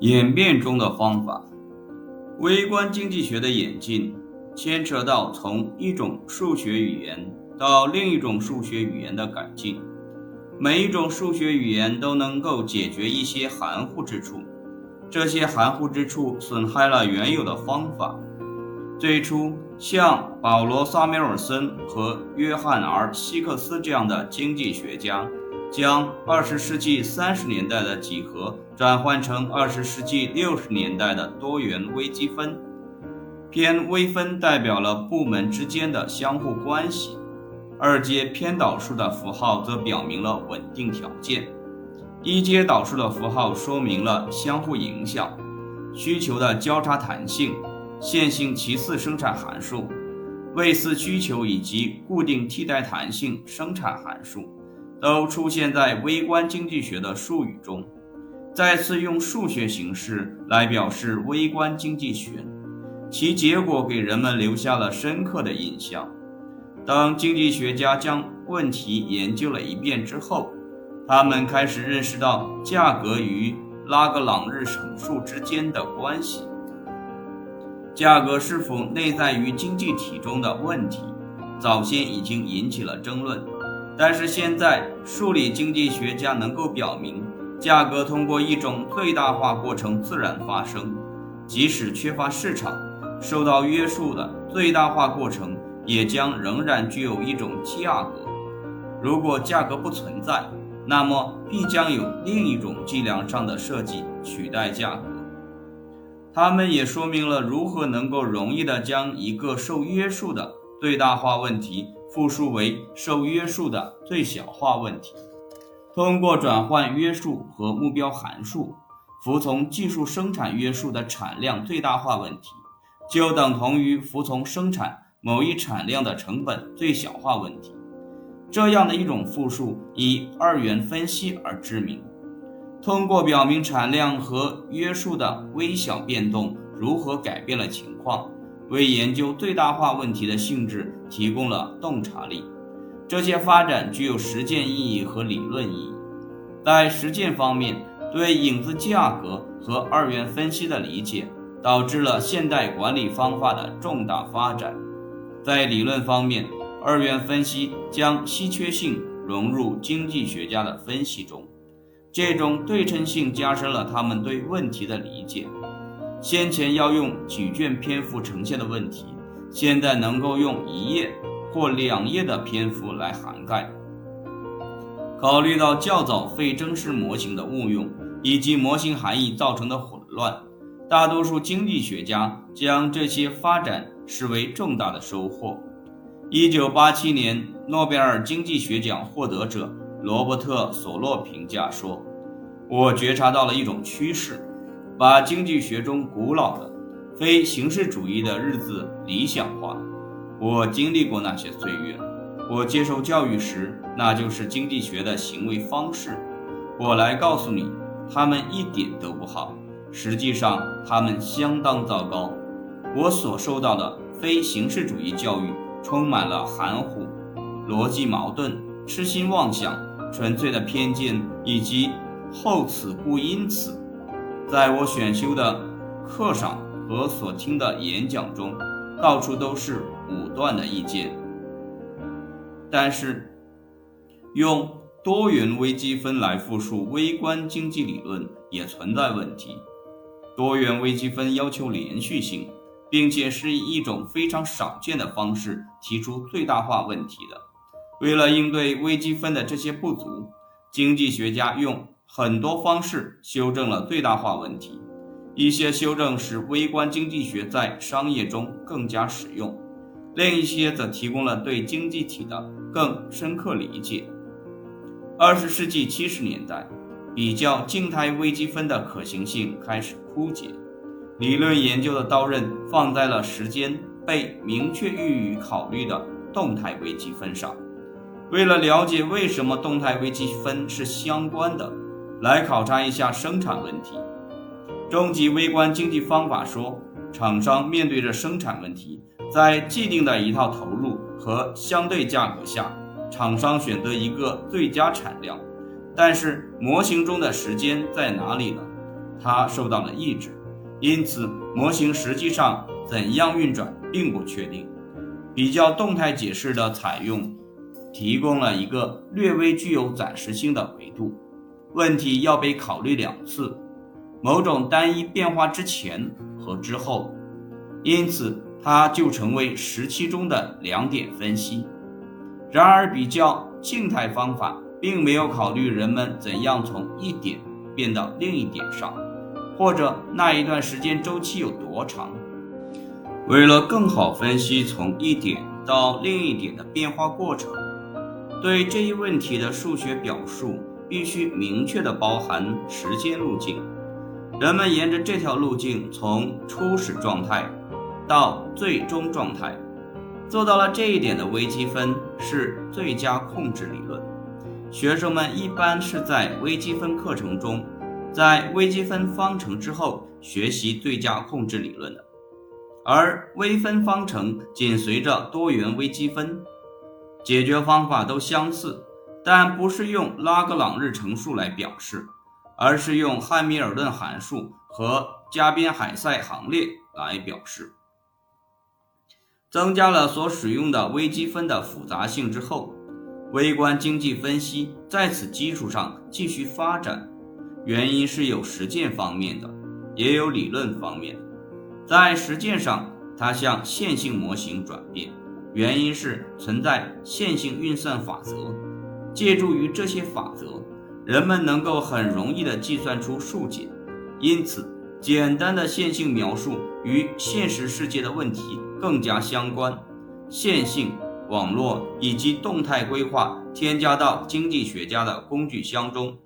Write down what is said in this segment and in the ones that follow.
演变中的方法，微观经济学的演进牵扯到从一种数学语言到另一种数学语言的改进。每一种数学语言都能够解决一些含糊之处，这些含糊之处损害了原有的方法。最初，像保罗·萨缪尔森和约翰 ·R· 希克斯这样的经济学家。将二十世纪三十年代的几何转换成二十世纪六十年代的多元微积分。偏微分代表了部门之间的相互关系，二阶偏导数的符号则表明了稳定条件，一阶导数的符号说明了相互影响、需求的交叉弹性、线性齐次生产函数、位次需求以及固定替代弹性生产函数。都出现在微观经济学的术语中，再次用数学形式来表示微观经济学，其结果给人们留下了深刻的印象。当经济学家将问题研究了一遍之后，他们开始认识到价格与拉格朗日乘数之间的关系。价格是否内在于经济体中的问题，早先已经引起了争论。但是现在，数理经济学家能够表明，价格通过一种最大化过程自然发生，即使缺乏市场受到约束的最大化过程，也将仍然具有一种价格。如果价格不存在，那么必将有另一种计量上的设计取代价格。他们也说明了如何能够容易地将一个受约束的最大化问题。复数为受约束的最小化问题。通过转换约束和目标函数，服从技术生产约束的产量最大化问题，就等同于服从生产某一产量的成本最小化问题。这样的一种复数以二元分析而知名。通过表明产量和约束的微小变动如何改变了情况。为研究最大化问题的性质提供了洞察力。这些发展具有实践意义和理论意义。在实践方面，对影子价格和二元分析的理解导致了现代管理方法的重大发展。在理论方面，二元分析将稀缺性融入经济学家的分析中，这种对称性加深了他们对问题的理解。先前要用几卷篇幅呈现的问题，现在能够用一页或两页的篇幅来涵盖。考虑到较早非正式模型的误用以及模型含义造成的混乱，大多数经济学家将这些发展视为重大的收获。一九八七年诺贝尔经济学奖获得者罗伯特·索洛评价说：“我觉察到了一种趋势。”把经济学中古老的、非形式主义的日子理想化。我经历过那些岁月。我接受教育时，那就是经济学的行为方式。我来告诉你，他们一点都不好。实际上，他们相当糟糕。我所受到的非形式主义教育充满了含糊、逻辑矛盾、痴心妄想、纯粹的偏见以及厚此故因此。在我选修的课上和所听的演讲中，到处都是武断的意见。但是，用多元微积分来复述微观经济理论也存在问题。多元微积分要求连续性，并且是以一种非常少见的方式提出最大化问题的。为了应对微积分的这些不足，经济学家用。很多方式修正了最大化问题，一些修正使微观经济学在商业中更加实用，另一些则提供了对经济体的更深刻理解。二十世纪七十年代，比较静态微积分的可行性开始枯竭，理论研究的刀刃放在了时间被明确予以考虑的动态微积分上。为了了解为什么动态微积分是相关的。来考察一下生产问题。终极微观经济方法说，厂商面对着生产问题，在既定的一套投入和相对价格下，厂商选择一个最佳产量。但是模型中的时间在哪里呢？它受到了抑制，因此模型实际上怎样运转并不确定。比较动态解释的采用，提供了一个略微具有暂时性的维度，问题要被考虑两次，某种单一变化之前和之后，因此它就成为时期中的两点分析。然而，比较静态方法并没有考虑人们怎样从一点变到另一点上，或者那一段时间周期有多长。为了更好分析从一点到另一点的变化过程，对这一问题的数学表述必须明确地包含时间路径。人们沿着这条路径从初始状态到最终状态，做到了这一点的微积分是最佳控制理论。学生们一般是在微积分课程中，在微积分方程之后学习最佳控制理论的。而微分方程紧随着多元微积分，解决方法都相似，但不是用拉格朗日乘数来表示，而是用汉密尔顿函数和加边海塞行列来表示。增加了所使用的微积分的复杂性之后，微观经济分析在此基础上继续发展，原因是有实践方面的，也有理论方面。在实践上，它向线性模型转变，原因是存在线性运算法则。借助于这些法则，人们能够很容易地计算出数解。因此，简单的线性描述与现实世界的问题更加相关。线性、网络以及动态规划添加到经济学家的工具箱中。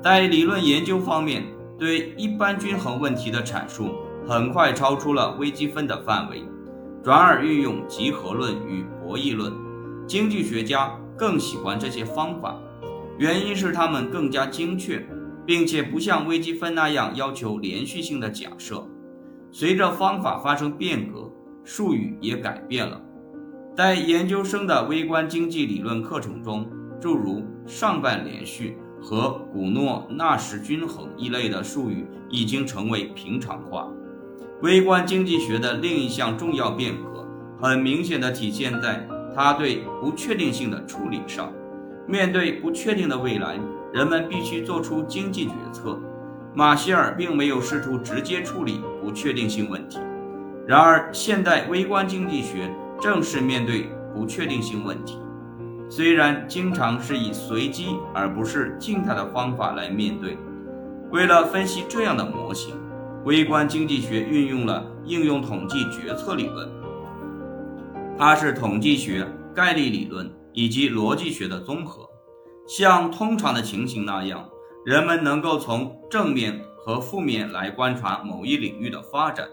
在理论研究方面，对一般均衡问题的阐述。很快超出了微积分的范围，转而运用集合论与博弈论。经济学家更喜欢这些方法，原因是它们更加精确，并且不像微积分那样要求连续性的假设。随着方法发生变革，术语也改变了。在研究生的微观经济理论课程中，诸如上半连续和古诺纳什均衡一类的术语已经成为平常化。微观经济学的另一项重要变革，很明显地体现在它对不确定性的处理上。面对不确定的未来，人们必须做出经济决策。马歇尔并没有试图直接处理不确定性问题。然而，现代微观经济学正是面对不确定性问题，虽然经常是以随机而不是静态的方法来面对。为了分析这样的模型。微观经济学运用了应用统计决策理论，它是统计学、概率理论以及逻辑学的综合。像通常的情形那样，人们能够从正面和负面来观察某一领域的发展。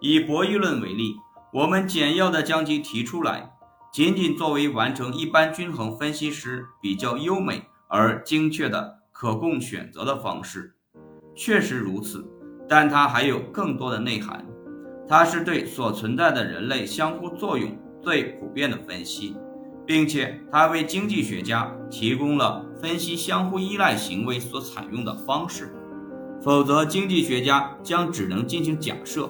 以博弈论为例，我们简要的将其提出来，仅仅作为完成一般均衡分析时比较优美而精确的可供选择的方式。确实如此。但它还有更多的内涵，它是对所存在的人类相互作用最普遍的分析，并且他为经济学家提供了分析相互依赖行为所采用的方式。否则，经济学家将只能进行假设。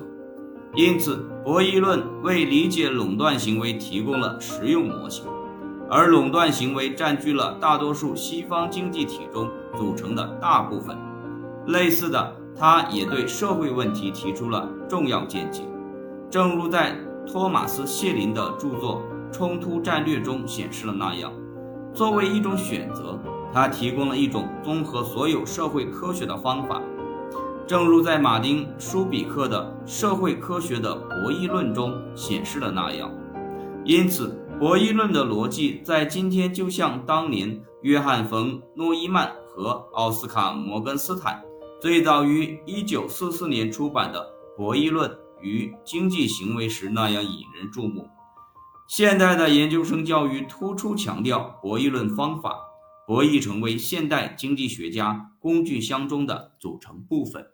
因此，博弈论为理解垄断行为提供了实用模型，而垄断行为占据了大多数西方经济体中组成的大部分。类似的。他也对社会问题提出了重要见解，正如在托马斯·谢林的著作《冲突战略》中显示了那样。作为一种选择，它提供了一种综合所有社会科学的方法，正如在马丁·舒比克的《社会科学的博弈论》中显示的那样。因此，博弈论的逻辑在今天就像当年约翰·冯·诺依曼和奥斯卡·摩根斯坦。最早于1944年出版的《博弈论与经济行为》时那样引人注目。现代的研究生教育突出强调博弈论方法，博弈成为现代经济学家工具箱中的组成部分。